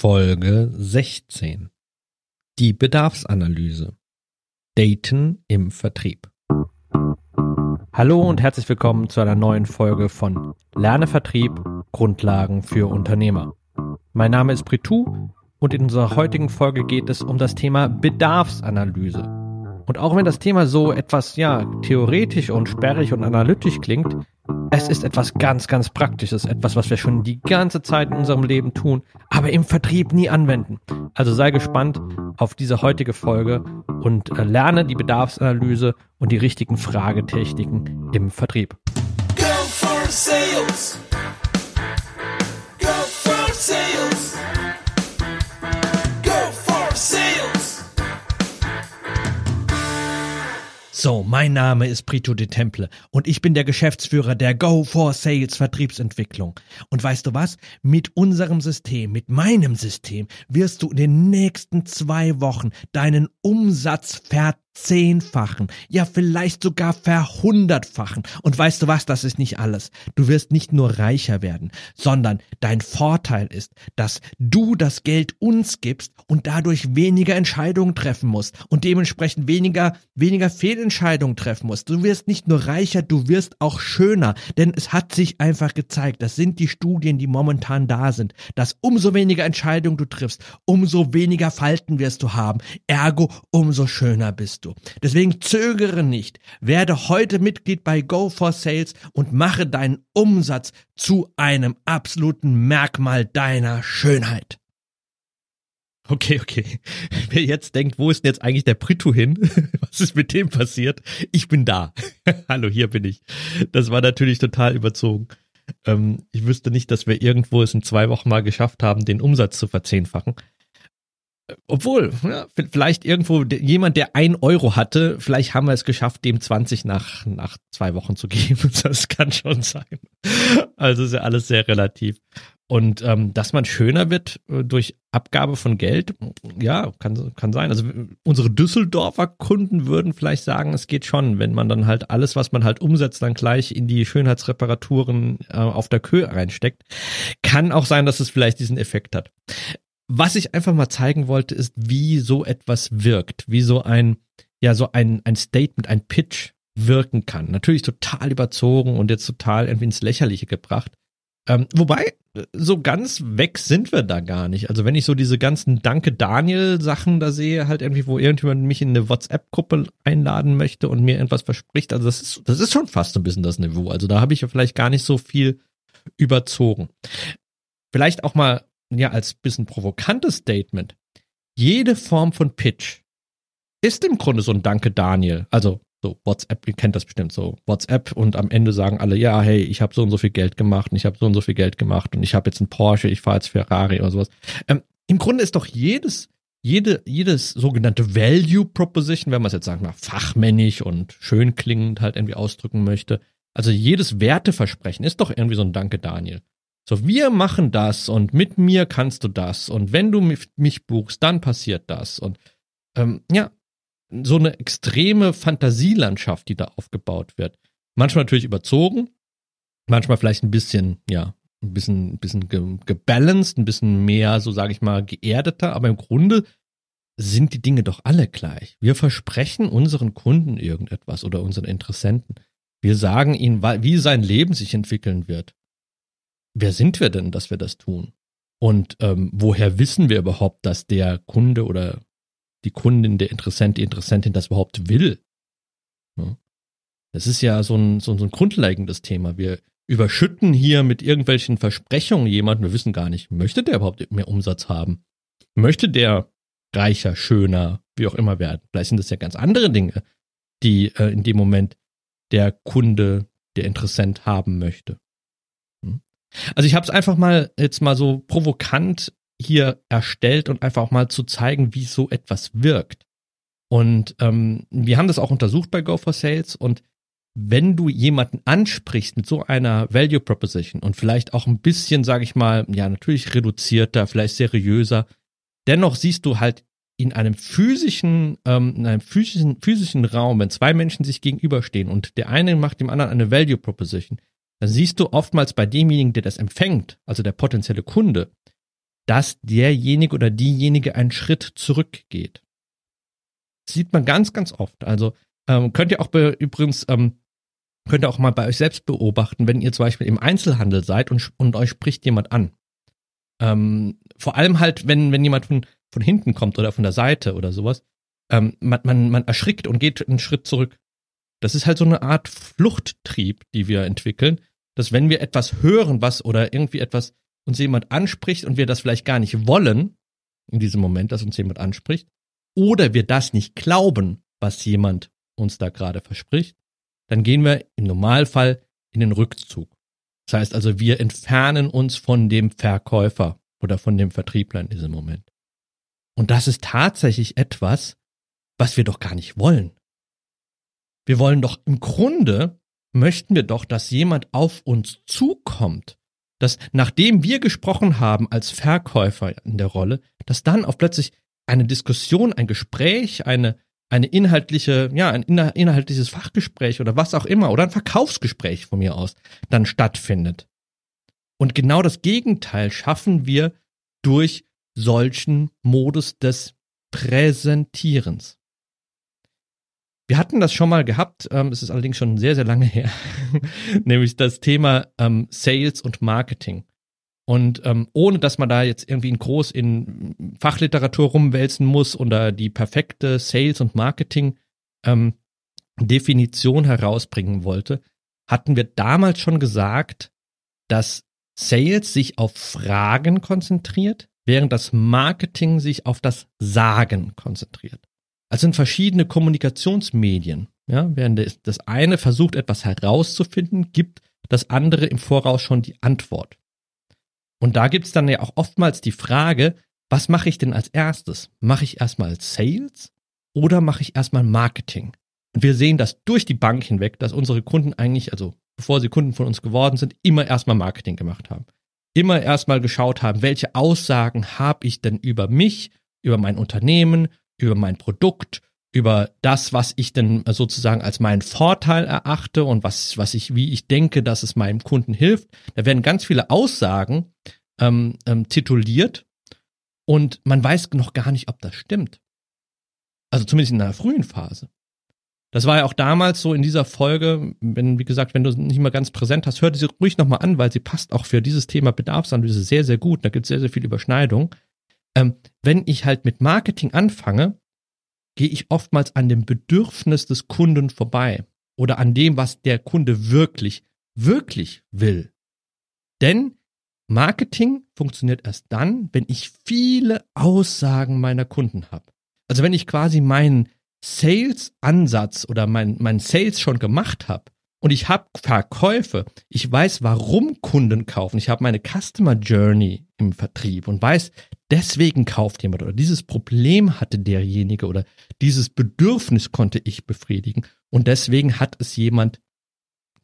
Folge 16. Die Bedarfsanalyse. Daten im Vertrieb. Hallo und herzlich willkommen zu einer neuen Folge von Lerne Vertrieb Grundlagen für Unternehmer. Mein Name ist Pritu und in unserer heutigen Folge geht es um das Thema Bedarfsanalyse. Und auch wenn das Thema so etwas, ja, theoretisch und sperrig und analytisch klingt, es ist etwas ganz, ganz Praktisches, etwas, was wir schon die ganze Zeit in unserem Leben tun, aber im Vertrieb nie anwenden. Also sei gespannt auf diese heutige Folge und äh, lerne die Bedarfsanalyse und die richtigen Fragetechniken im Vertrieb. Go for So, mein Name ist Brito de Temple und ich bin der Geschäftsführer der Go for Sales Vertriebsentwicklung. Und weißt du was? Mit unserem System, mit meinem System, wirst du in den nächsten zwei Wochen deinen Umsatz ver verzehnfachen, ja vielleicht sogar verhundertfachen. Und weißt du was, das ist nicht alles. Du wirst nicht nur reicher werden, sondern dein Vorteil ist, dass du das Geld uns gibst und dadurch weniger Entscheidungen treffen musst und dementsprechend weniger, weniger Fehlentscheidungen treffen musst. Du wirst nicht nur reicher, du wirst auch schöner, denn es hat sich einfach gezeigt, das sind die Studien, die momentan da sind, dass umso weniger Entscheidungen du triffst, umso weniger Falten wirst du haben, ergo umso schöner bist du du. Deswegen zögere nicht. Werde heute Mitglied bei Go for Sales und mache deinen Umsatz zu einem absoluten Merkmal deiner Schönheit. Okay, okay. Wer jetzt denkt, wo ist denn jetzt eigentlich der Brito hin? Was ist mit dem passiert? Ich bin da. Hallo, hier bin ich. Das war natürlich total überzogen. Ähm, ich wüsste nicht, dass wir irgendwo es in zwei Wochen mal geschafft haben, den Umsatz zu verzehnfachen. Obwohl, ja, vielleicht irgendwo jemand, der ein Euro hatte, vielleicht haben wir es geschafft, dem 20 nach, nach zwei Wochen zu geben. Das kann schon sein. Also ist ja alles sehr relativ. Und ähm, dass man schöner wird äh, durch Abgabe von Geld, ja, kann, kann sein. Also unsere Düsseldorfer Kunden würden vielleicht sagen, es geht schon, wenn man dann halt alles, was man halt umsetzt, dann gleich in die Schönheitsreparaturen äh, auf der Kühe reinsteckt. Kann auch sein, dass es vielleicht diesen Effekt hat. Was ich einfach mal zeigen wollte, ist, wie so etwas wirkt, wie so ein, ja, so ein, ein Statement, ein Pitch wirken kann. Natürlich total überzogen und jetzt total irgendwie ins Lächerliche gebracht. Ähm, wobei, so ganz weg sind wir da gar nicht. Also wenn ich so diese ganzen Danke Daniel Sachen da sehe, halt irgendwie, wo irgendjemand mich in eine WhatsApp-Gruppe einladen möchte und mir irgendwas verspricht, also das ist, das ist schon fast so ein bisschen das Niveau. Also da habe ich ja vielleicht gar nicht so viel überzogen. Vielleicht auch mal ja als bisschen provokantes Statement, jede Form von Pitch ist im Grunde so ein Danke Daniel. Also so WhatsApp, ihr kennt das bestimmt so WhatsApp und am Ende sagen alle, ja, hey, ich habe so und so viel Geld gemacht und ich habe so und so viel Geld gemacht und ich habe jetzt einen Porsche, ich fahre jetzt Ferrari oder sowas. Ähm, Im Grunde ist doch jedes jede, jedes sogenannte Value Proposition, wenn man es jetzt sagen mal fachmännisch und schön klingend halt irgendwie ausdrücken möchte, also jedes Werteversprechen ist doch irgendwie so ein Danke Daniel. So, wir machen das und mit mir kannst du das und wenn du mich buchst, dann passiert das und ähm, ja, so eine extreme Fantasielandschaft, die da aufgebaut wird. Manchmal natürlich überzogen, manchmal vielleicht ein bisschen, ja, ein bisschen, ein bisschen ge gebalanced, ein bisschen mehr, so sage ich mal, geerdeter, aber im Grunde sind die Dinge doch alle gleich. Wir versprechen unseren Kunden irgendetwas oder unseren Interessenten. Wir sagen ihnen, wie sein Leben sich entwickeln wird wer sind wir denn, dass wir das tun? Und ähm, woher wissen wir überhaupt, dass der Kunde oder die Kundin, der Interessent, die Interessentin das überhaupt will? Ja. Das ist ja so ein, so, so ein grundlegendes Thema. Wir überschütten hier mit irgendwelchen Versprechungen jemanden, wir wissen gar nicht, möchte der überhaupt mehr Umsatz haben? Möchte der reicher, schöner, wie auch immer werden? Vielleicht sind das ja ganz andere Dinge, die äh, in dem Moment der Kunde, der Interessent haben möchte. Also ich habe es einfach mal jetzt mal so provokant hier erstellt und einfach auch mal zu zeigen, wie so etwas wirkt. Und ähm, wir haben das auch untersucht bei Go for Sales und wenn du jemanden ansprichst mit so einer Value Proposition und vielleicht auch ein bisschen, sage ich mal, ja natürlich reduzierter, vielleicht seriöser, dennoch siehst du halt in einem physischen, ähm, in einem physischen, physischen Raum, wenn zwei Menschen sich gegenüberstehen und der eine macht dem anderen eine Value Proposition, dann siehst du oftmals bei demjenigen, der das empfängt, also der potenzielle Kunde, dass derjenige oder diejenige einen Schritt zurückgeht. Das sieht man ganz, ganz oft. Also ähm, könnt ihr auch übrigens ähm, könnt ihr auch mal bei euch selbst beobachten, wenn ihr zum Beispiel im Einzelhandel seid und, und euch spricht jemand an. Ähm, vor allem halt, wenn, wenn jemand von, von hinten kommt oder von der Seite oder sowas, ähm, man, man, man erschrickt und geht einen Schritt zurück. Das ist halt so eine Art Fluchttrieb, die wir entwickeln, dass wenn wir etwas hören, was oder irgendwie etwas uns jemand anspricht und wir das vielleicht gar nicht wollen, in diesem Moment, dass uns jemand anspricht, oder wir das nicht glauben, was jemand uns da gerade verspricht, dann gehen wir im Normalfall in den Rückzug. Das heißt also, wir entfernen uns von dem Verkäufer oder von dem Vertriebler in diesem Moment. Und das ist tatsächlich etwas, was wir doch gar nicht wollen. Wir wollen doch im Grunde, möchten wir doch, dass jemand auf uns zukommt, dass nachdem wir gesprochen haben als Verkäufer in der Rolle, dass dann auch plötzlich eine Diskussion, ein Gespräch, eine, eine inhaltliche, ja, ein inhaltliches Fachgespräch oder was auch immer oder ein Verkaufsgespräch von mir aus dann stattfindet. Und genau das Gegenteil schaffen wir durch solchen Modus des Präsentierens. Wir hatten das schon mal gehabt, ähm, es ist allerdings schon sehr, sehr lange her, nämlich das Thema ähm, Sales und Marketing. Und ähm, ohne dass man da jetzt irgendwie in groß in Fachliteratur rumwälzen muss oder die perfekte Sales- und Marketing-Definition ähm, herausbringen wollte, hatten wir damals schon gesagt, dass Sales sich auf Fragen konzentriert, während das Marketing sich auf das Sagen konzentriert. Also sind verschiedene Kommunikationsmedien. Ja, während das eine versucht, etwas herauszufinden, gibt das andere im Voraus schon die Antwort. Und da gibt's dann ja auch oftmals die Frage, was mache ich denn als erstes? Mache ich erstmal Sales oder mache ich erstmal Marketing? Und wir sehen das durch die Bank hinweg, dass unsere Kunden eigentlich, also bevor sie Kunden von uns geworden sind, immer erstmal Marketing gemacht haben. Immer erstmal geschaut haben, welche Aussagen habe ich denn über mich, über mein Unternehmen, über mein Produkt, über das, was ich denn sozusagen als meinen Vorteil erachte und was, was ich, wie ich denke, dass es meinem Kunden hilft. Da werden ganz viele Aussagen ähm, ähm, tituliert und man weiß noch gar nicht, ob das stimmt. Also zumindest in einer frühen Phase. Das war ja auch damals so in dieser Folge, wenn, wie gesagt, wenn du nicht mal ganz präsent hast, hör sie ruhig nochmal an, weil sie passt auch für dieses Thema Bedarfsanalyse sehr, sehr gut. Da gibt es sehr, sehr viel Überschneidung. Ähm, wenn ich halt mit Marketing anfange, gehe ich oftmals an dem Bedürfnis des Kunden vorbei oder an dem, was der Kunde wirklich, wirklich will. Denn Marketing funktioniert erst dann, wenn ich viele Aussagen meiner Kunden habe. Also wenn ich quasi meinen Sales-Ansatz oder mein, mein Sales schon gemacht habe und ich habe Verkäufe, ich weiß, warum Kunden kaufen, ich habe meine Customer Journey im Vertrieb und weiß, deswegen kauft jemand oder dieses Problem hatte derjenige oder dieses Bedürfnis konnte ich befriedigen und deswegen hat es jemand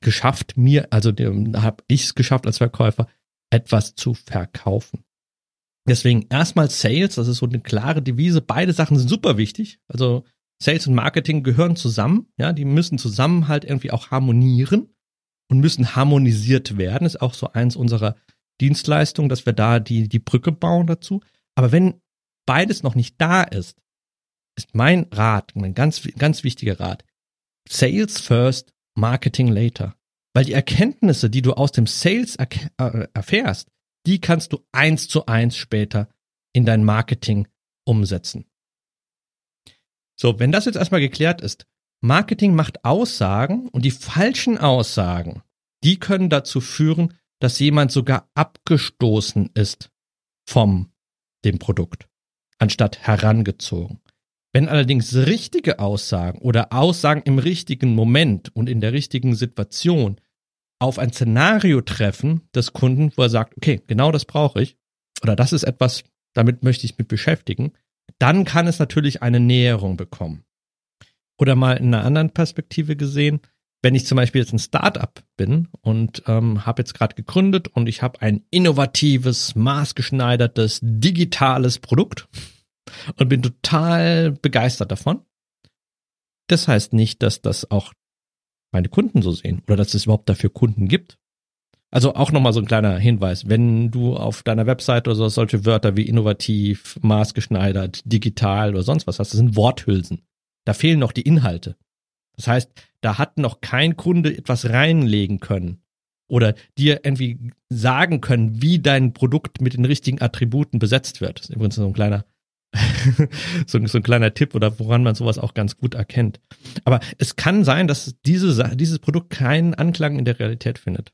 geschafft, mir, also habe ich es geschafft als Verkäufer, etwas zu verkaufen. Deswegen erstmal Sales, das ist so eine klare Devise. Beide Sachen sind super wichtig. Also Sales und Marketing gehören zusammen. Ja, die müssen zusammen halt irgendwie auch harmonieren und müssen harmonisiert werden. Ist auch so eins unserer Dienstleistungen, dass wir da die, die Brücke bauen dazu. Aber wenn beides noch nicht da ist, ist mein Rat, mein ganz, ganz wichtiger Rat, Sales first, Marketing later. Weil die Erkenntnisse, die du aus dem Sales äh, erfährst, die kannst du eins zu eins später in dein Marketing umsetzen. So, wenn das jetzt erstmal geklärt ist, Marketing macht Aussagen und die falschen Aussagen, die können dazu führen, dass jemand sogar abgestoßen ist vom dem Produkt, anstatt herangezogen. Wenn allerdings richtige Aussagen oder Aussagen im richtigen Moment und in der richtigen Situation auf ein Szenario treffen des Kunden, wo er sagt, okay, genau das brauche ich oder das ist etwas, damit möchte ich mich beschäftigen, dann kann es natürlich eine Näherung bekommen. Oder mal in einer anderen Perspektive gesehen, wenn ich zum Beispiel jetzt ein Startup bin und ähm, habe jetzt gerade gegründet und ich habe ein innovatives, maßgeschneidertes, digitales Produkt und bin total begeistert davon. Das heißt nicht, dass das auch meine Kunden so sehen oder dass es überhaupt dafür Kunden gibt. Also auch nochmal so ein kleiner Hinweis. Wenn du auf deiner Webseite oder so solche Wörter wie innovativ, maßgeschneidert, digital oder sonst was hast, das sind Worthülsen. Da fehlen noch die Inhalte. Das heißt, da hat noch kein Kunde etwas reinlegen können oder dir irgendwie sagen können, wie dein Produkt mit den richtigen Attributen besetzt wird. Das ist übrigens so ein kleiner so, so ein kleiner Tipp oder woran man sowas auch ganz gut erkennt. Aber es kann sein, dass diese, dieses Produkt keinen Anklang in der Realität findet.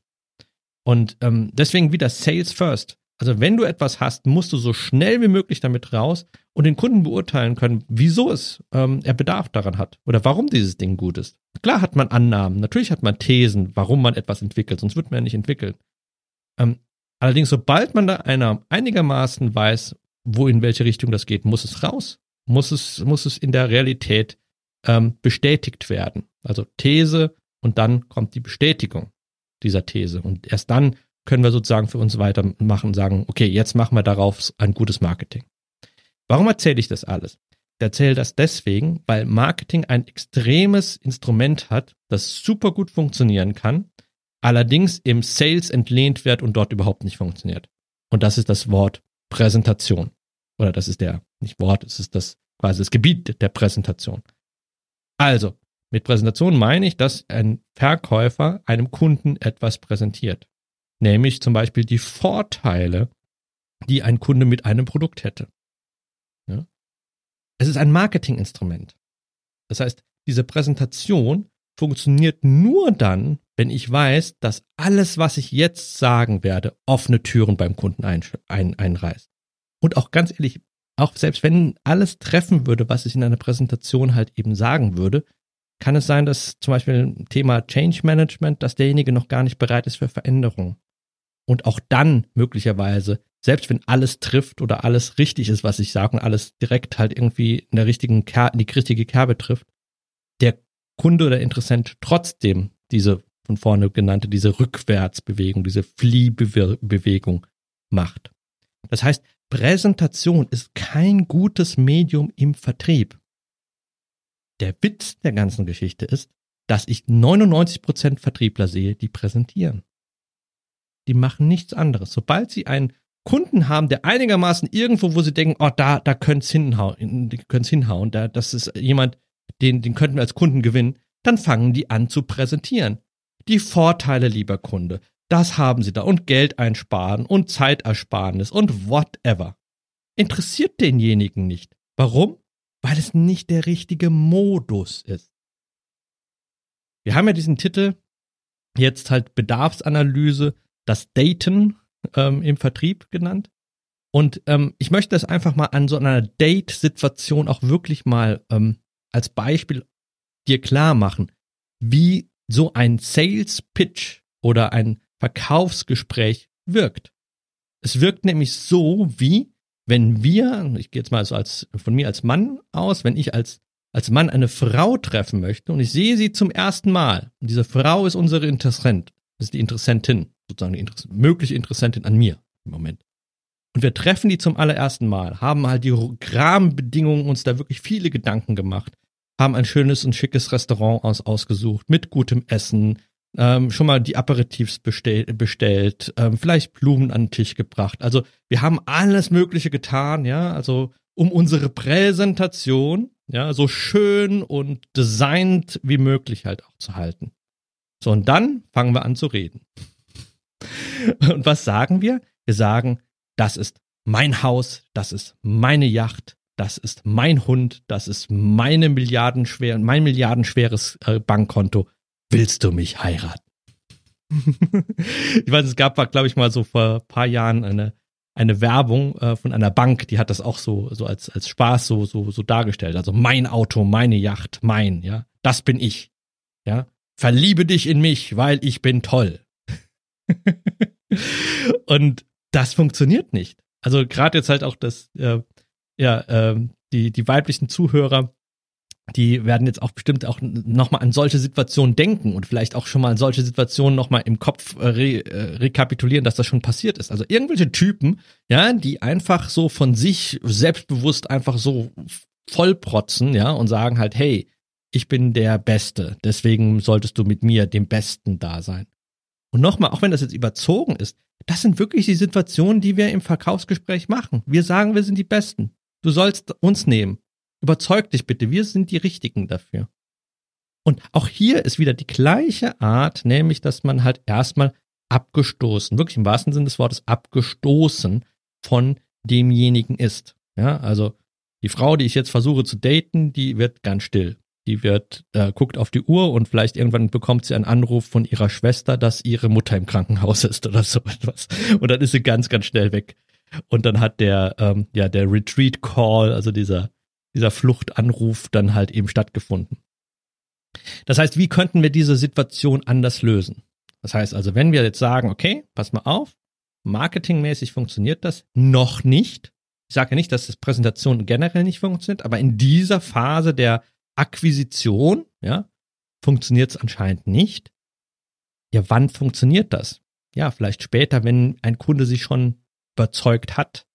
Und ähm, deswegen wieder Sales First. Also wenn du etwas hast, musst du so schnell wie möglich damit raus und den Kunden beurteilen können, wieso es ähm, er Bedarf daran hat oder warum dieses Ding gut ist. Klar hat man Annahmen, natürlich hat man Thesen, warum man etwas entwickelt, sonst wird man ja nicht entwickeln. Ähm, allerdings, sobald man da einer einigermaßen weiß, wo in welche Richtung das geht, muss es raus, muss es, muss es in der Realität ähm, bestätigt werden. Also These und dann kommt die Bestätigung dieser These. Und erst dann können wir sozusagen für uns weitermachen und sagen, okay, jetzt machen wir darauf ein gutes Marketing. Warum erzähle ich das alles? Ich erzähle das deswegen, weil Marketing ein extremes Instrument hat, das super gut funktionieren kann, allerdings im Sales entlehnt wird und dort überhaupt nicht funktioniert. Und das ist das Wort Präsentation. Oder das ist der, nicht Wort, es ist das quasi das Gebiet der Präsentation. Also, mit Präsentation meine ich, dass ein Verkäufer einem Kunden etwas präsentiert. Nämlich zum Beispiel die Vorteile, die ein Kunde mit einem Produkt hätte. Ja? Es ist ein Marketinginstrument. Das heißt, diese Präsentation funktioniert nur dann, wenn ich weiß, dass alles, was ich jetzt sagen werde, offene Türen beim Kunden ein, ein, einreißt. Und auch ganz ehrlich, auch selbst wenn alles treffen würde, was ich in einer Präsentation halt eben sagen würde, kann es sein, dass zum Beispiel Thema Change Management, dass derjenige noch gar nicht bereit ist für Veränderung. Und auch dann möglicherweise, selbst wenn alles trifft oder alles richtig ist, was ich sage und alles direkt halt irgendwie in der richtigen Ker in die richtige Kerbe trifft, der Kunde oder Interessent trotzdem diese von vorne genannte, diese Rückwärtsbewegung, diese Fliehbewegung macht. Das heißt, Präsentation ist kein gutes Medium im Vertrieb. Der Witz der ganzen Geschichte ist, dass ich 99% Vertriebler sehe, die präsentieren. Die machen nichts anderes. Sobald sie einen Kunden haben, der einigermaßen irgendwo, wo sie denken, oh, da, da könnte es hinhauen, können's hinhauen, da, das ist jemand, den, den könnten wir als Kunden gewinnen, dann fangen die an zu präsentieren. Die Vorteile, lieber Kunde, das haben sie da und Geld einsparen und Zeitersparnis und whatever. Interessiert denjenigen nicht. Warum? Weil es nicht der richtige Modus ist. Wir haben ja diesen Titel jetzt halt Bedarfsanalyse, das Daten ähm, im Vertrieb genannt. Und ähm, ich möchte das einfach mal an so einer Date-Situation auch wirklich mal ähm, als Beispiel dir klar machen, wie so ein Sales-Pitch oder ein Verkaufsgespräch wirkt. Es wirkt nämlich so, wie wenn wir, ich gehe jetzt mal so als von mir als Mann aus, wenn ich als als Mann eine Frau treffen möchte und ich sehe sie zum ersten Mal und diese Frau ist unsere Interessent, ist die Interessentin, sozusagen die Interess mögliche Interessentin an mir im Moment. Und wir treffen die zum allerersten Mal, haben halt die Rahmenbedingungen uns da wirklich viele Gedanken gemacht, haben ein schönes und schickes Restaurant aus, ausgesucht mit gutem Essen, ähm, schon mal die Aperitifs bestell, bestellt, ähm, vielleicht Blumen an den Tisch gebracht. Also wir haben alles Mögliche getan, ja, also um unsere Präsentation, ja, so schön und designt wie möglich halt auch zu halten. So, und dann fangen wir an zu reden. Und was sagen wir? Wir sagen, das ist mein Haus, das ist meine Yacht, das ist mein Hund, das ist meine milliardenschwer, mein milliardenschweres äh, Bankkonto willst du mich heiraten? ich weiß, es gab, glaube ich, mal so vor ein paar Jahren eine, eine Werbung äh, von einer Bank, die hat das auch so, so als, als Spaß so, so, so dargestellt. Also mein Auto, meine Yacht, mein, ja, das bin ich. Ja, verliebe dich in mich, weil ich bin toll. Und das funktioniert nicht. Also gerade jetzt halt auch das, äh, ja, äh, die, die weiblichen Zuhörer, die werden jetzt auch bestimmt auch nochmal an solche Situationen denken und vielleicht auch schon mal an solche Situationen nochmal im Kopf äh, re, äh, rekapitulieren, dass das schon passiert ist. Also irgendwelche Typen, ja, die einfach so von sich selbstbewusst einfach so vollprotzen, ja, und sagen halt, hey, ich bin der Beste, deswegen solltest du mit mir dem Besten da sein. Und nochmal, auch wenn das jetzt überzogen ist, das sind wirklich die Situationen, die wir im Verkaufsgespräch machen. Wir sagen, wir sind die Besten. Du sollst uns nehmen. Überzeug dich bitte, wir sind die Richtigen dafür. Und auch hier ist wieder die gleiche Art, nämlich, dass man halt erstmal abgestoßen, wirklich im wahrsten Sinne des Wortes abgestoßen von demjenigen ist. Ja, also die Frau, die ich jetzt versuche zu daten, die wird ganz still. Die wird, äh, guckt auf die Uhr und vielleicht irgendwann bekommt sie einen Anruf von ihrer Schwester, dass ihre Mutter im Krankenhaus ist oder so etwas. Und dann ist sie ganz, ganz schnell weg. Und dann hat der, ähm, ja, der Retreat Call, also dieser, dieser Fluchtanruf dann halt eben stattgefunden. Das heißt, wie könnten wir diese Situation anders lösen? Das heißt also, wenn wir jetzt sagen, okay, pass mal auf, marketingmäßig funktioniert das noch nicht. Ich sage ja nicht, dass das Präsentation generell nicht funktioniert, aber in dieser Phase der Akquisition, ja, funktioniert es anscheinend nicht. Ja, wann funktioniert das? Ja, vielleicht später, wenn ein Kunde sich schon überzeugt hat,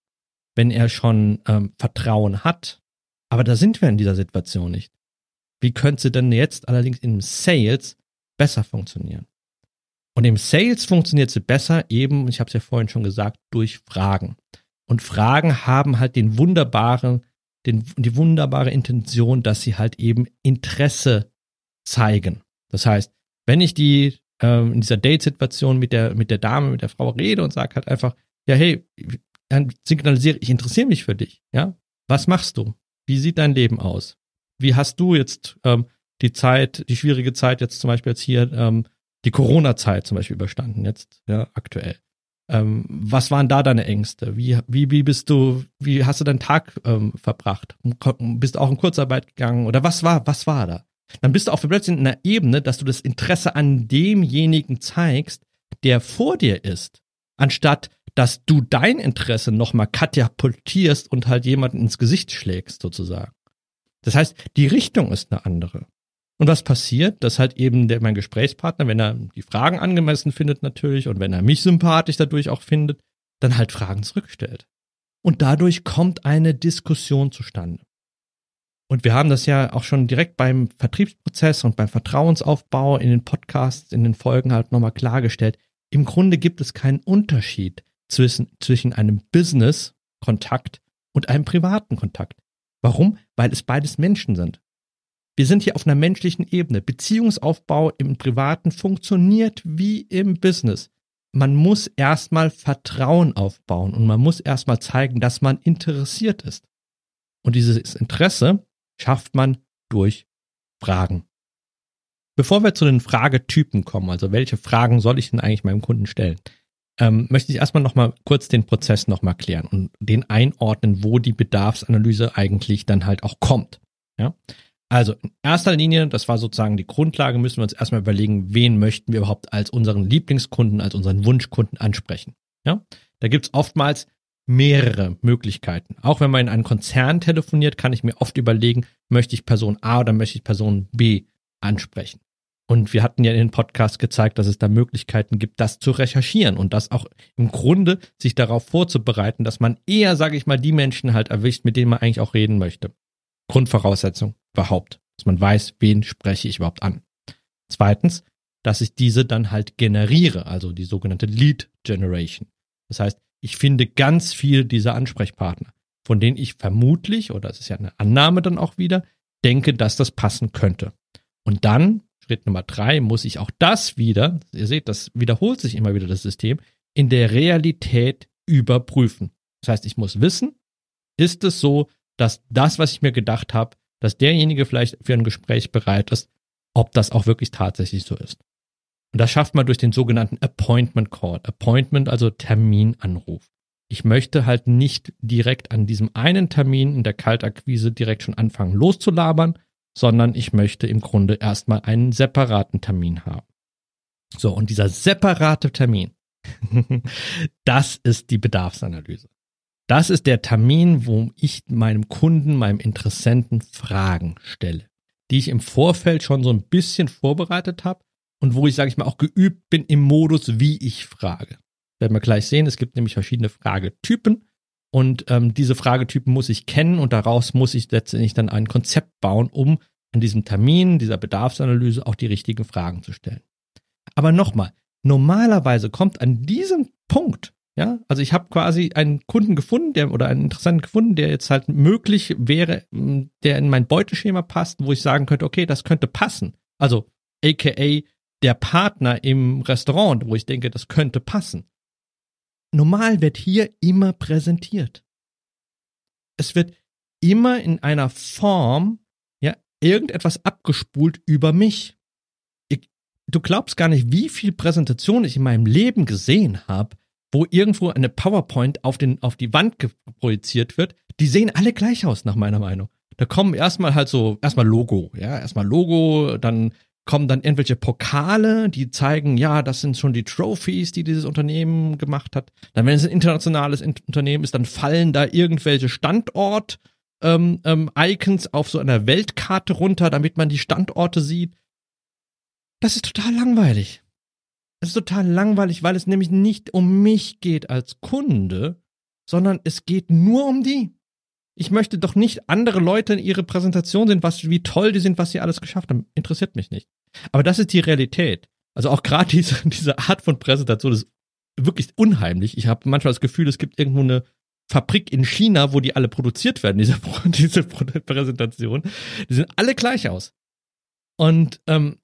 wenn er schon ähm, Vertrauen hat. Aber da sind wir in dieser Situation nicht. Wie könnte sie denn jetzt allerdings im Sales besser funktionieren? Und im Sales funktioniert sie besser eben, ich habe es ja vorhin schon gesagt, durch Fragen. Und Fragen haben halt den wunderbaren, den, die wunderbare Intention, dass sie halt eben Interesse zeigen. Das heißt, wenn ich die ähm, in dieser Date-Situation mit der mit der Dame, mit der Frau rede und sage halt einfach, ja hey, dann signalisiere ich interessiere mich für dich. Ja, was machst du? Wie sieht dein Leben aus? Wie hast du jetzt ähm, die Zeit, die schwierige Zeit jetzt zum Beispiel jetzt hier ähm, die Corona-Zeit zum Beispiel überstanden jetzt, ja, aktuell. Ähm, was waren da deine Ängste? Wie, wie, wie bist du, wie hast du deinen Tag ähm, verbracht? Bist du auch in Kurzarbeit gegangen? Oder was war, was war da? Dann bist du auch plötzlich in einer Ebene, dass du das Interesse an demjenigen zeigst, der vor dir ist, anstatt dass du dein Interesse nochmal katapultierst und halt jemanden ins Gesicht schlägst, sozusagen. Das heißt, die Richtung ist eine andere. Und was passiert? Dass halt eben der, mein Gesprächspartner, wenn er die Fragen angemessen findet natürlich und wenn er mich sympathisch dadurch auch findet, dann halt Fragen zurückstellt. Und dadurch kommt eine Diskussion zustande. Und wir haben das ja auch schon direkt beim Vertriebsprozess und beim Vertrauensaufbau in den Podcasts, in den Folgen halt nochmal klargestellt. Im Grunde gibt es keinen Unterschied zwischen, zwischen einem Business-Kontakt und einem privaten Kontakt. Warum? Weil es beides Menschen sind. Wir sind hier auf einer menschlichen Ebene. Beziehungsaufbau im Privaten funktioniert wie im Business. Man muss erstmal Vertrauen aufbauen und man muss erstmal zeigen, dass man interessiert ist. Und dieses Interesse schafft man durch Fragen. Bevor wir zu den Fragetypen kommen, also welche Fragen soll ich denn eigentlich meinem Kunden stellen, ähm, möchte ich erstmal nochmal kurz den Prozess nochmal klären und den einordnen, wo die Bedarfsanalyse eigentlich dann halt auch kommt. Ja? Also in erster Linie, das war sozusagen die Grundlage, müssen wir uns erstmal überlegen, wen möchten wir überhaupt als unseren Lieblingskunden, als unseren Wunschkunden ansprechen. Ja, da gibt's oftmals mehrere Möglichkeiten. Auch wenn man in einem Konzern telefoniert, kann ich mir oft überlegen, möchte ich Person A oder möchte ich Person B ansprechen. Und wir hatten ja in den Podcast gezeigt, dass es da Möglichkeiten gibt, das zu recherchieren und das auch im Grunde sich darauf vorzubereiten, dass man eher, sage ich mal, die Menschen halt erwischt, mit denen man eigentlich auch reden möchte. Grundvoraussetzung überhaupt, dass man weiß, wen spreche ich überhaupt an. Zweitens, dass ich diese dann halt generiere, also die sogenannte Lead Generation. Das heißt, ich finde ganz viel dieser Ansprechpartner, von denen ich vermutlich, oder es ist ja eine Annahme dann auch wieder, denke, dass das passen könnte. Und dann, Schritt Nummer drei, muss ich auch das wieder, ihr seht, das wiederholt sich immer wieder das System, in der Realität überprüfen. Das heißt, ich muss wissen, ist es so, dass das, was ich mir gedacht habe, dass derjenige vielleicht für ein Gespräch bereit ist, ob das auch wirklich tatsächlich so ist. Und das schafft man durch den sogenannten Appointment Call. Appointment, also Terminanruf. Ich möchte halt nicht direkt an diesem einen Termin in der Kaltakquise direkt schon anfangen loszulabern, sondern ich möchte im Grunde erstmal einen separaten Termin haben. So, und dieser separate Termin, das ist die Bedarfsanalyse. Das ist der Termin, wo ich meinem Kunden, meinem Interessenten Fragen stelle, die ich im Vorfeld schon so ein bisschen vorbereitet habe und wo ich, sage ich mal, auch geübt bin im Modus, wie ich frage. Werden wir gleich sehen, es gibt nämlich verschiedene Fragetypen und ähm, diese Fragetypen muss ich kennen und daraus muss ich letztendlich dann ein Konzept bauen, um an diesem Termin, dieser Bedarfsanalyse auch die richtigen Fragen zu stellen. Aber nochmal, Normalerweise kommt an diesem Punkt, ja, also ich habe quasi einen Kunden gefunden, der oder einen Interessanten gefunden, der jetzt halt möglich wäre, der in mein Beuteschema passt, wo ich sagen könnte, okay, das könnte passen. Also aka der Partner im Restaurant, wo ich denke, das könnte passen. Normal wird hier immer präsentiert. Es wird immer in einer Form, ja, irgendetwas abgespult über mich. Ich, du glaubst gar nicht, wie viel Präsentation ich in meinem Leben gesehen habe, wo irgendwo eine PowerPoint auf, den, auf die Wand projiziert wird. Die sehen alle gleich aus, nach meiner Meinung. Da kommen erstmal halt so, erstmal Logo, ja, erstmal Logo, dann kommen dann irgendwelche Pokale, die zeigen, ja, das sind schon die Trophies, die dieses Unternehmen gemacht hat. Dann, wenn es ein internationales Unternehmen ist, dann fallen da irgendwelche Standort ähm, ähm, Icons auf so einer Weltkarte runter, damit man die Standorte sieht. Das ist total langweilig. Das ist total langweilig, weil es nämlich nicht um mich geht als Kunde, sondern es geht nur um die. Ich möchte doch nicht andere Leute in ihre Präsentation sehen, was, wie toll die sind, was sie alles geschafft haben. Interessiert mich nicht. Aber das ist die Realität. Also auch gerade diese, diese Art von Präsentation ist wirklich unheimlich. Ich habe manchmal das Gefühl, es gibt irgendwo eine Fabrik in China, wo die alle produziert werden, diese, diese Präsentation. Die sehen alle gleich aus. Und ähm,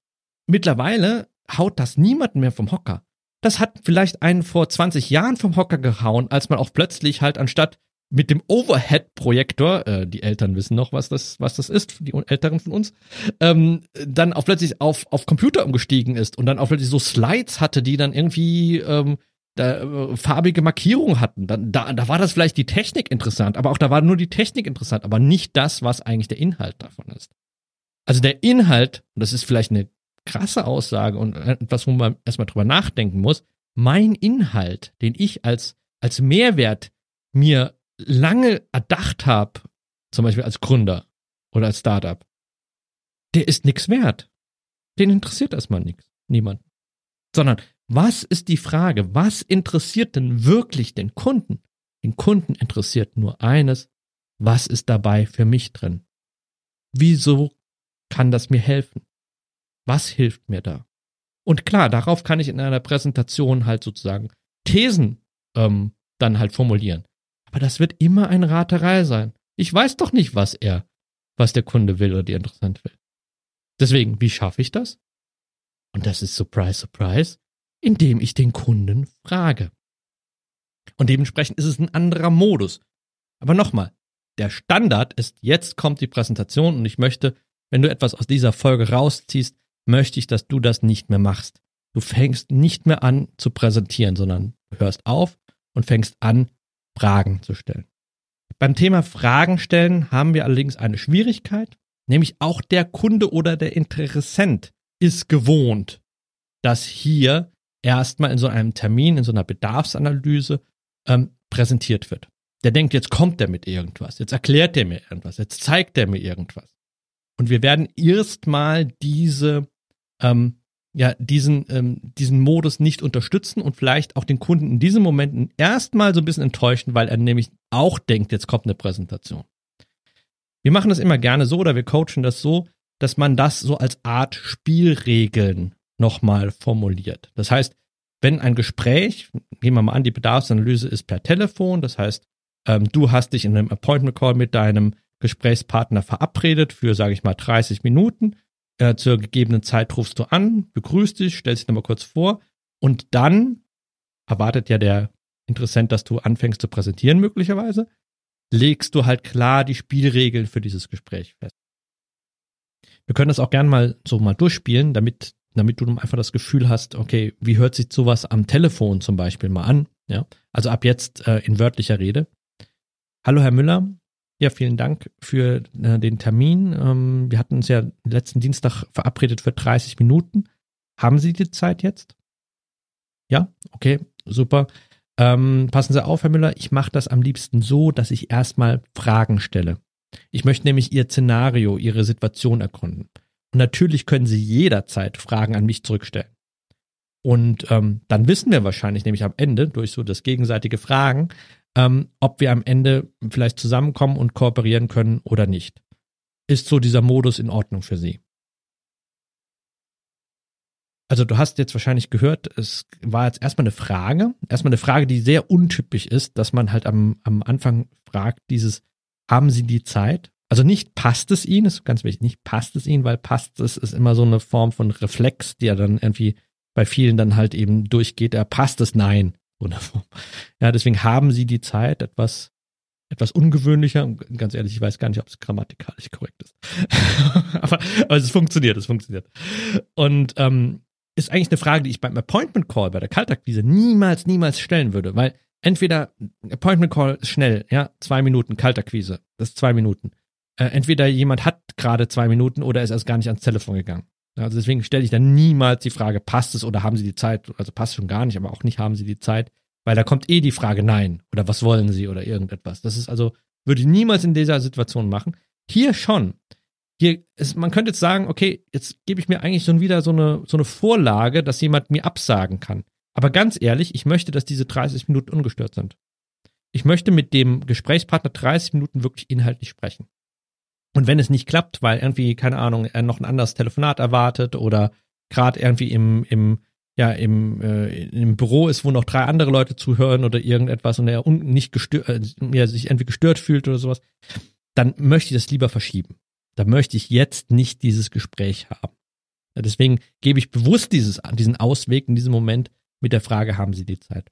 mittlerweile haut das niemanden mehr vom Hocker. Das hat vielleicht einen vor 20 Jahren vom Hocker gehauen, als man auch plötzlich halt anstatt mit dem Overhead-Projektor, äh, die Eltern wissen noch, was das, was das ist, die Älteren von uns, ähm, dann auch plötzlich auf, auf Computer umgestiegen ist und dann auch plötzlich so Slides hatte, die dann irgendwie ähm, da, äh, farbige Markierungen hatten. Dann, da, da war das vielleicht die Technik interessant, aber auch da war nur die Technik interessant, aber nicht das, was eigentlich der Inhalt davon ist. Also der Inhalt, und das ist vielleicht eine krasse Aussage und etwas, wo man erstmal drüber nachdenken muss, mein Inhalt, den ich als, als Mehrwert mir lange erdacht habe, zum Beispiel als Gründer oder als Startup, der ist nichts wert. Den interessiert erstmal nichts. Niemand. Sondern was ist die Frage? Was interessiert denn wirklich den Kunden? Den Kunden interessiert nur eines. Was ist dabei für mich drin? Wieso kann das mir helfen? Was hilft mir da? Und klar, darauf kann ich in einer Präsentation halt sozusagen Thesen ähm, dann halt formulieren. Aber das wird immer eine Raterei sein. Ich weiß doch nicht, was er, was der Kunde will oder die interessant will. Deswegen, wie schaffe ich das? Und das ist Surprise, Surprise, indem ich den Kunden frage. Und dementsprechend ist es ein anderer Modus. Aber nochmal, der Standard ist, jetzt kommt die Präsentation und ich möchte, wenn du etwas aus dieser Folge rausziehst, möchte ich, dass du das nicht mehr machst. Du fängst nicht mehr an zu präsentieren, sondern hörst auf und fängst an, Fragen zu stellen. Beim Thema Fragen stellen haben wir allerdings eine Schwierigkeit, nämlich auch der Kunde oder der Interessent ist gewohnt, dass hier erstmal in so einem Termin, in so einer Bedarfsanalyse ähm, präsentiert wird. Der denkt, jetzt kommt er mit irgendwas, jetzt erklärt er mir irgendwas, jetzt zeigt er mir irgendwas. Und wir werden erstmal diese ähm, ja diesen, ähm, diesen Modus nicht unterstützen und vielleicht auch den Kunden in diesen Momenten erstmal so ein bisschen enttäuschen, weil er nämlich auch denkt, jetzt kommt eine Präsentation. Wir machen das immer gerne so oder wir coachen das so, dass man das so als Art Spielregeln nochmal formuliert. Das heißt, wenn ein Gespräch, nehmen wir mal an, die Bedarfsanalyse ist per Telefon, das heißt, ähm, du hast dich in einem Appointment Call mit deinem Gesprächspartner verabredet für, sage ich mal, 30 Minuten äh, zur gegebenen Zeit rufst du an, begrüßt dich, stellst dich nochmal kurz vor und dann erwartet ja der Interessent, dass du anfängst zu präsentieren möglicherweise, legst du halt klar die Spielregeln für dieses Gespräch fest. Wir können das auch gern mal so mal durchspielen, damit, damit du einfach das Gefühl hast, okay, wie hört sich sowas am Telefon zum Beispiel mal an? Ja, also ab jetzt äh, in wörtlicher Rede. Hallo Herr Müller, ja, vielen Dank für äh, den Termin. Ähm, wir hatten uns ja letzten Dienstag verabredet für 30 Minuten. Haben Sie die Zeit jetzt? Ja, okay, super. Ähm, passen Sie auf, Herr Müller, ich mache das am liebsten so, dass ich erstmal Fragen stelle. Ich möchte nämlich Ihr Szenario, Ihre Situation erkunden. Und natürlich können Sie jederzeit Fragen an mich zurückstellen. Und ähm, dann wissen wir wahrscheinlich nämlich am Ende durch so das gegenseitige Fragen, ähm, ob wir am Ende vielleicht zusammenkommen und kooperieren können oder nicht. Ist so dieser Modus in Ordnung für Sie? also du hast jetzt wahrscheinlich gehört, es war jetzt erstmal eine Frage, erstmal eine Frage, die sehr untypisch ist, dass man halt am, am Anfang fragt, dieses, haben Sie die Zeit? Also nicht passt es Ihnen, ist ganz wichtig, nicht passt es Ihnen, weil passt es ist immer so eine Form von Reflex, die ja dann irgendwie bei vielen dann halt eben durchgeht, er passt es nein. Ja, deswegen haben Sie die Zeit, etwas, etwas ungewöhnlicher. Und ganz ehrlich, ich weiß gar nicht, ob es grammatikalisch korrekt ist. aber, aber es funktioniert, es funktioniert. Und ähm, ist eigentlich eine Frage, die ich beim Appointment Call, bei der Kaltakquise niemals, niemals stellen würde, weil entweder Appointment Call ist schnell, ja, zwei Minuten, Kaltakquise, das ist zwei Minuten. Äh, entweder jemand hat gerade zwei Minuten oder ist erst gar nicht ans Telefon gegangen. Also deswegen stelle ich dann niemals die Frage, passt es oder haben Sie die Zeit? Also passt schon gar nicht, aber auch nicht haben Sie die Zeit, weil da kommt eh die Frage nein oder was wollen Sie oder irgendetwas. Das ist also, würde ich niemals in dieser Situation machen. Hier schon hier ist, man könnte jetzt sagen, okay, jetzt gebe ich mir eigentlich schon wieder so eine, so eine Vorlage, dass jemand mir absagen kann. Aber ganz ehrlich, ich möchte, dass diese 30 Minuten ungestört sind. Ich möchte mit dem Gesprächspartner 30 Minuten wirklich inhaltlich sprechen. Und wenn es nicht klappt, weil irgendwie, keine Ahnung, er noch ein anderes Telefonat erwartet oder gerade irgendwie im, im, ja, im, äh, im Büro ist, wo noch drei andere Leute zuhören oder irgendetwas und er nicht gestört, äh, sich irgendwie gestört fühlt oder sowas, dann möchte ich das lieber verschieben. Da möchte ich jetzt nicht dieses Gespräch haben. Deswegen gebe ich bewusst dieses, diesen Ausweg in diesem Moment mit der Frage, haben Sie die Zeit?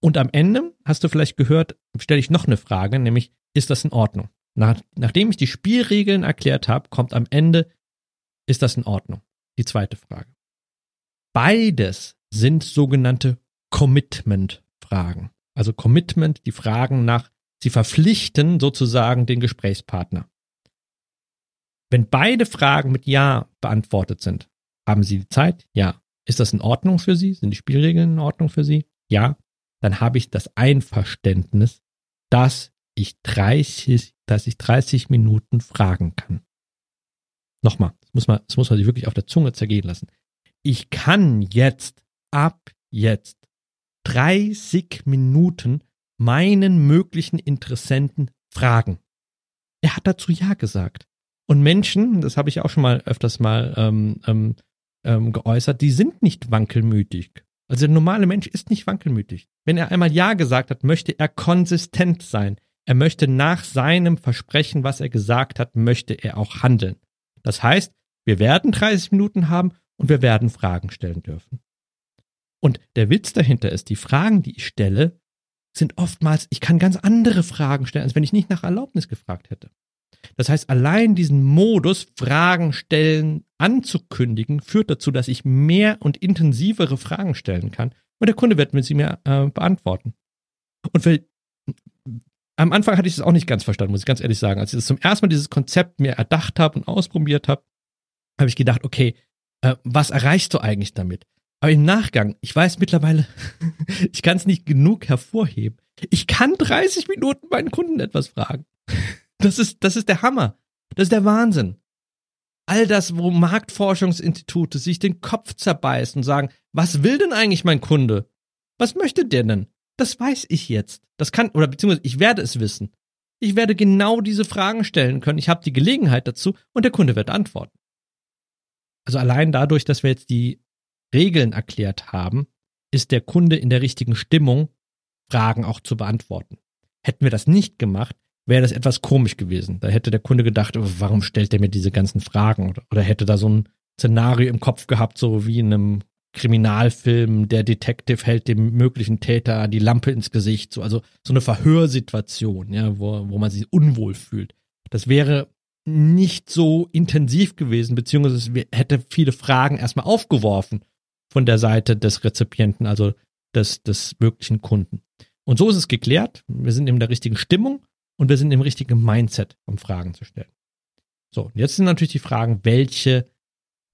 Und am Ende, hast du vielleicht gehört, stelle ich noch eine Frage, nämlich, ist das in Ordnung? Nach, nachdem ich die Spielregeln erklärt habe, kommt am Ende, ist das in Ordnung? Die zweite Frage. Beides sind sogenannte Commitment-Fragen. Also Commitment, die Fragen nach, sie verpflichten sozusagen den Gesprächspartner. Wenn beide Fragen mit Ja beantwortet sind, haben Sie die Zeit? Ja. Ist das in Ordnung für Sie? Sind die Spielregeln in Ordnung für Sie? Ja. Dann habe ich das Einverständnis, dass ich 30, dass ich 30 Minuten fragen kann. Nochmal, das muss man, das muss man sich wirklich auf der Zunge zergehen lassen. Ich kann jetzt, ab jetzt, 30 Minuten meinen möglichen Interessenten fragen. Er hat dazu Ja gesagt. Und Menschen, das habe ich auch schon mal öfters mal ähm, ähm, ähm, geäußert, die sind nicht wankelmütig. Also der normale Mensch ist nicht wankelmütig. Wenn er einmal Ja gesagt hat, möchte er konsistent sein. Er möchte nach seinem Versprechen, was er gesagt hat, möchte er auch handeln. Das heißt, wir werden 30 Minuten haben und wir werden Fragen stellen dürfen. Und der Witz dahinter ist, die Fragen, die ich stelle, sind oftmals, ich kann ganz andere Fragen stellen, als wenn ich nicht nach Erlaubnis gefragt hätte. Das heißt, allein diesen Modus, Fragen stellen, anzukündigen, führt dazu, dass ich mehr und intensivere Fragen stellen kann und der Kunde wird mir sie mir äh, beantworten. Und für, am Anfang hatte ich es auch nicht ganz verstanden, muss ich ganz ehrlich sagen. Als ich das zum ersten Mal dieses Konzept mir erdacht habe und ausprobiert habe, habe ich gedacht, okay, äh, was erreichst du eigentlich damit? Aber im Nachgang, ich weiß mittlerweile, ich kann es nicht genug hervorheben. Ich kann 30 Minuten meinen Kunden etwas fragen. Das ist, das ist der Hammer. Das ist der Wahnsinn. All das, wo Marktforschungsinstitute sich den Kopf zerbeißen und sagen, was will denn eigentlich mein Kunde? Was möchte der denn? Das weiß ich jetzt. Das kann, oder beziehungsweise ich werde es wissen. Ich werde genau diese Fragen stellen können. Ich habe die Gelegenheit dazu und der Kunde wird antworten. Also allein dadurch, dass wir jetzt die Regeln erklärt haben, ist der Kunde in der richtigen Stimmung, Fragen auch zu beantworten. Hätten wir das nicht gemacht, wäre das etwas komisch gewesen. Da hätte der Kunde gedacht, oh, warum stellt er mir diese ganzen Fragen? Oder, oder hätte da so ein Szenario im Kopf gehabt, so wie in einem Kriminalfilm, der Detective hält dem möglichen Täter die Lampe ins Gesicht, so, also so eine Verhörsituation, ja, wo, wo man sich unwohl fühlt. Das wäre nicht so intensiv gewesen, beziehungsweise es hätte viele Fragen erstmal aufgeworfen von der Seite des Rezipienten, also des, des möglichen Kunden. Und so ist es geklärt. Wir sind in der richtigen Stimmung und wir sind im richtigen Mindset, um Fragen zu stellen. So, jetzt sind natürlich die Fragen, welche,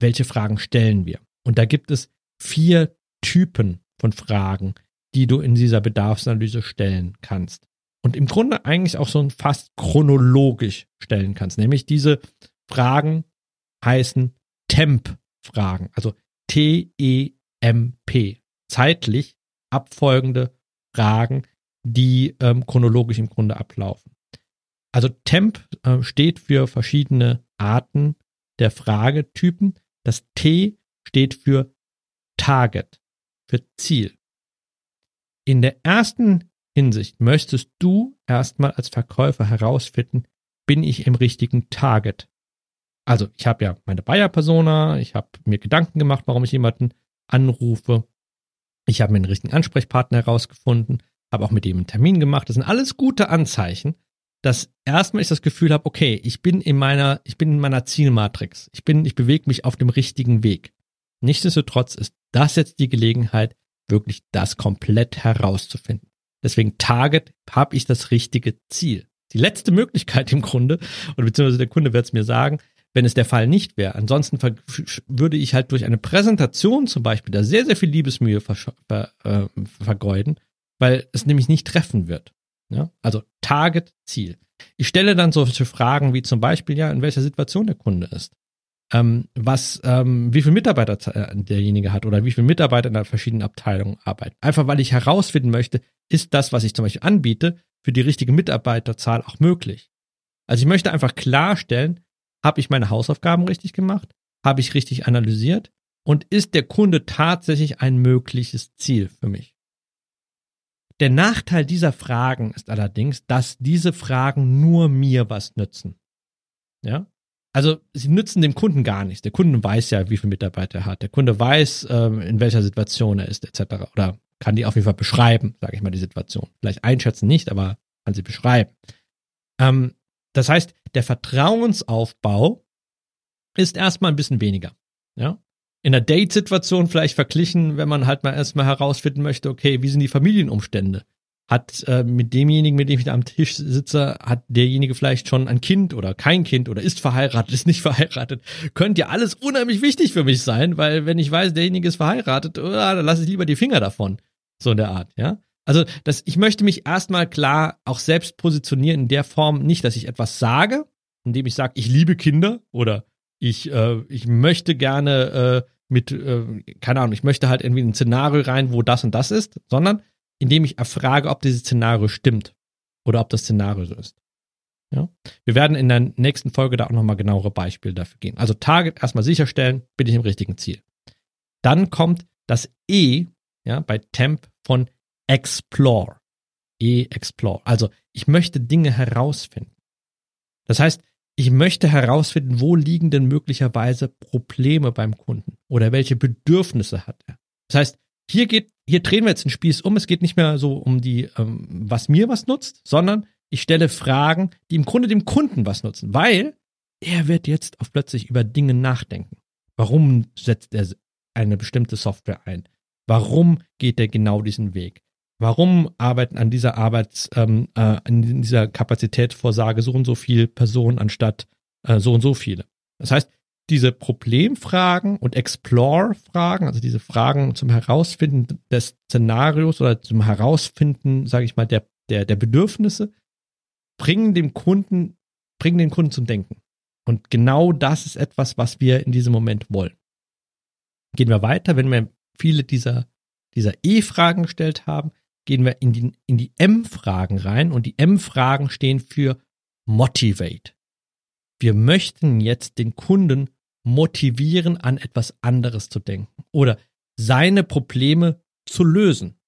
welche Fragen stellen wir? Und da gibt es vier Typen von Fragen, die du in dieser Bedarfsanalyse stellen kannst. Und im Grunde eigentlich auch so fast chronologisch stellen kannst. Nämlich diese Fragen heißen Temp-Fragen, also T-E-M-P. Zeitlich abfolgende Fragen, die ähm, chronologisch im Grunde ablaufen. Also Temp äh, steht für verschiedene Arten der Fragetypen. Das T steht für Target, für Ziel. In der ersten Hinsicht möchtest du erstmal als Verkäufer herausfinden, bin ich im richtigen Target? Also ich habe ja meine Buyer-Persona, ich habe mir Gedanken gemacht, warum ich jemanden anrufe. Ich habe mir einen richtigen Ansprechpartner herausgefunden, habe auch mit ihm einen Termin gemacht. Das sind alles gute Anzeichen, dass erstmal ich das Gefühl habe, okay, ich bin in meiner, ich bin in meiner Zielmatrix. Ich bin, ich bewege mich auf dem richtigen Weg. Nichtsdestotrotz ist das jetzt die Gelegenheit, wirklich das komplett herauszufinden. Deswegen Target habe ich das richtige Ziel. Die letzte Möglichkeit im Grunde, oder beziehungsweise der Kunde wird es mir sagen, wenn es der Fall nicht wäre. Ansonsten würde ich halt durch eine Präsentation zum Beispiel da sehr, sehr viel Liebesmühe ver äh, vergeuden, weil es nämlich nicht treffen wird. Ja? Also Target, Ziel. Ich stelle dann solche Fragen wie zum Beispiel, ja, in welcher Situation der Kunde ist. Ähm, was, ähm, wie viele Mitarbeiter äh, derjenige hat oder wie viele Mitarbeiter in der verschiedenen Abteilungen arbeiten. Einfach weil ich herausfinden möchte, ist das, was ich zum Beispiel anbiete, für die richtige Mitarbeiterzahl auch möglich. Also ich möchte einfach klarstellen, habe ich meine Hausaufgaben richtig gemacht? Habe ich richtig analysiert? Und ist der Kunde tatsächlich ein mögliches Ziel für mich? Der Nachteil dieser Fragen ist allerdings, dass diese Fragen nur mir was nützen. Ja? Also sie nützen dem Kunden gar nichts. Der Kunde weiß ja, wie viele Mitarbeiter er hat. Der Kunde weiß, ähm, in welcher Situation er ist, etc. Oder kann die auf jeden Fall beschreiben, sage ich mal, die Situation. Vielleicht einschätzen nicht, aber kann sie beschreiben. Ähm, das heißt, der Vertrauensaufbau ist erstmal ein bisschen weniger. Ja? In der Date-Situation vielleicht verglichen, wenn man halt mal erstmal herausfinden möchte, okay, wie sind die Familienumstände? Hat äh, mit demjenigen, mit dem ich da am Tisch sitze, hat derjenige vielleicht schon ein Kind oder kein Kind oder ist verheiratet, ist nicht verheiratet? Könnte ja alles unheimlich wichtig für mich sein, weil wenn ich weiß, derjenige ist verheiratet, oh, dann lasse ich lieber die Finger davon. So in der Art, ja. Also, das, ich möchte mich erstmal klar auch selbst positionieren in der Form, nicht, dass ich etwas sage, indem ich sage, ich liebe Kinder oder ich, äh, ich möchte gerne äh, mit, äh, keine Ahnung, ich möchte halt irgendwie in ein Szenario rein, wo das und das ist, sondern indem ich erfrage, ob dieses Szenario stimmt oder ob das Szenario so ist. Ja? Wir werden in der nächsten Folge da auch nochmal genauere Beispiele dafür gehen. Also Target erstmal sicherstellen, bin ich im richtigen Ziel. Dann kommt das E, ja, bei Temp von Explore. E-Explore. Also ich möchte Dinge herausfinden. Das heißt, ich möchte herausfinden, wo liegen denn möglicherweise Probleme beim Kunden oder welche Bedürfnisse hat er. Das heißt, hier geht, hier drehen wir jetzt den Spieß um. Es geht nicht mehr so um die, ähm, was mir was nutzt, sondern ich stelle Fragen, die im Grunde dem Kunden was nutzen, weil er wird jetzt auf plötzlich über Dinge nachdenken. Warum setzt er eine bestimmte Software ein? Warum geht er genau diesen Weg? Warum arbeiten an dieser Arbeits, ähm, äh, an dieser Kapazitätsvorsage so und so viele Personen anstatt äh, so und so viele? Das heißt, diese Problemfragen und Explore-Fragen, also diese Fragen zum Herausfinden des Szenarios oder zum Herausfinden, sage ich mal, der, der, der Bedürfnisse, bringen dem Kunden, bringen den Kunden zum Denken. Und genau das ist etwas, was wir in diesem Moment wollen. Gehen wir weiter, wenn wir viele dieser, dieser E-Fragen gestellt haben, gehen wir in die, in die M-Fragen rein und die M-Fragen stehen für Motivate. Wir möchten jetzt den Kunden motivieren, an etwas anderes zu denken oder seine Probleme zu lösen.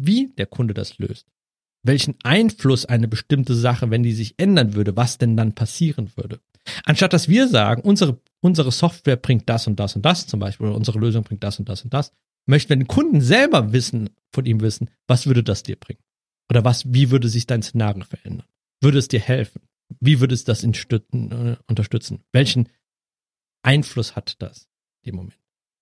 Wie der Kunde das löst. Welchen Einfluss eine bestimmte Sache, wenn die sich ändern würde, was denn dann passieren würde. Anstatt dass wir sagen, unsere, unsere Software bringt das und das und das zum Beispiel, oder unsere Lösung bringt das und das und das, möchten wir den Kunden selber wissen, von ihm wissen, was würde das dir bringen? Oder was, wie würde sich dein Szenario verändern? Würde es dir helfen? Wie würde es das äh, unterstützen? Welchen Einfluss hat das in dem Moment?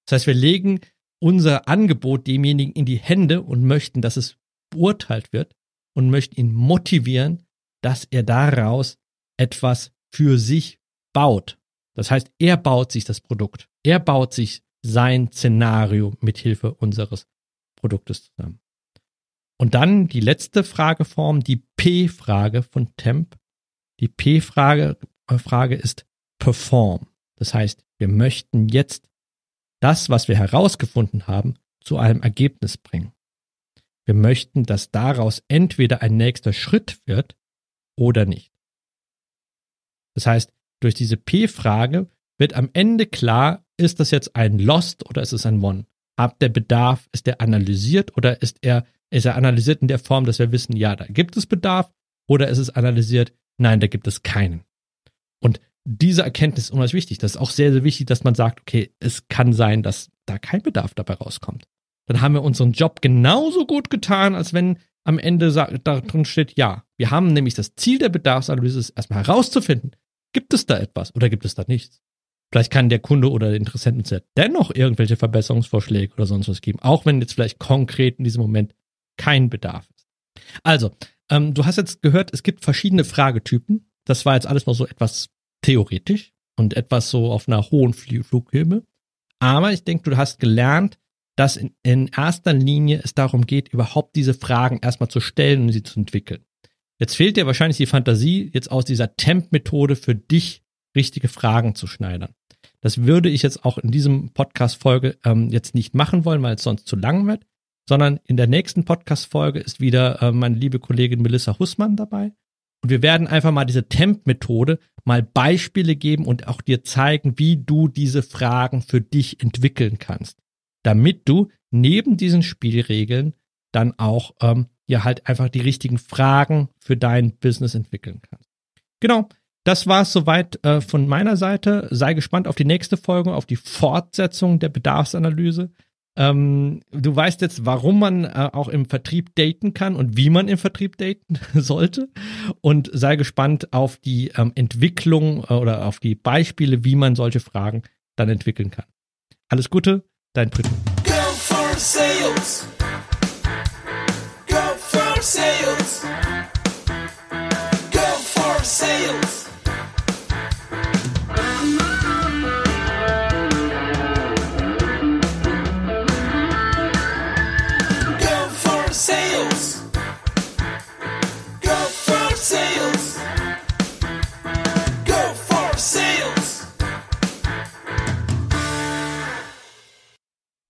Das heißt, wir legen unser Angebot demjenigen in die Hände und möchten, dass es beurteilt wird und möchten ihn motivieren, dass er daraus etwas für sich baut. Das heißt, er baut sich das Produkt. Er baut sich sein Szenario mithilfe unseres Produktes zusammen. Und dann die letzte Frageform, die P-Frage von Temp. Die P-Frage äh, Frage ist Perform. Das heißt, wir möchten jetzt das, was wir herausgefunden haben, zu einem Ergebnis bringen. Wir möchten, dass daraus entweder ein nächster Schritt wird oder nicht. Das heißt, durch diese P-Frage wird am Ende klar, ist das jetzt ein Lost oder ist es ein One? Hat der Bedarf, ist der analysiert oder ist er, ist er analysiert in der Form, dass wir wissen, ja, da gibt es Bedarf oder ist es analysiert, nein, da gibt es keinen. Und diese Erkenntnis ist unheimlich wichtig. Das ist auch sehr, sehr wichtig, dass man sagt, okay, es kann sein, dass da kein Bedarf dabei rauskommt. Dann haben wir unseren Job genauso gut getan, als wenn am Ende da drin steht, ja, wir haben nämlich das Ziel der Bedarfsanalyse ist erstmal herauszufinden, gibt es da etwas oder gibt es da nichts? Vielleicht kann der Kunde oder der Interessent uns ja dennoch irgendwelche Verbesserungsvorschläge oder sonst was geben, auch wenn jetzt vielleicht konkret in diesem Moment kein Bedarf ist. Also, ähm, du hast jetzt gehört, es gibt verschiedene Fragetypen. Das war jetzt alles noch so etwas theoretisch und etwas so auf einer hohen Flughöhe. Aber ich denke, du hast gelernt, dass in, in erster Linie es darum geht, überhaupt diese Fragen erstmal zu stellen und sie zu entwickeln. Jetzt fehlt dir wahrscheinlich die Fantasie, jetzt aus dieser Temp-Methode für dich richtige Fragen zu schneidern. Das würde ich jetzt auch in diesem Podcast-Folge ähm, jetzt nicht machen wollen, weil es sonst zu lang wird, sondern in der nächsten Podcast-Folge ist wieder äh, meine liebe Kollegin Melissa Hussmann dabei. Und wir werden einfach mal diese Temp-Methode mal Beispiele geben und auch dir zeigen, wie du diese Fragen für dich entwickeln kannst damit du neben diesen Spielregeln dann auch ähm, ja halt einfach die richtigen Fragen für dein Business entwickeln kannst. Genau, das war es soweit äh, von meiner Seite. Sei gespannt auf die nächste Folge, auf die Fortsetzung der Bedarfsanalyse. Ähm, du weißt jetzt, warum man äh, auch im Vertrieb daten kann und wie man im Vertrieb daten sollte. Und sei gespannt auf die ähm, Entwicklung äh, oder auf die Beispiele, wie man solche Fragen dann entwickeln kann. Alles Gute, dein Brito.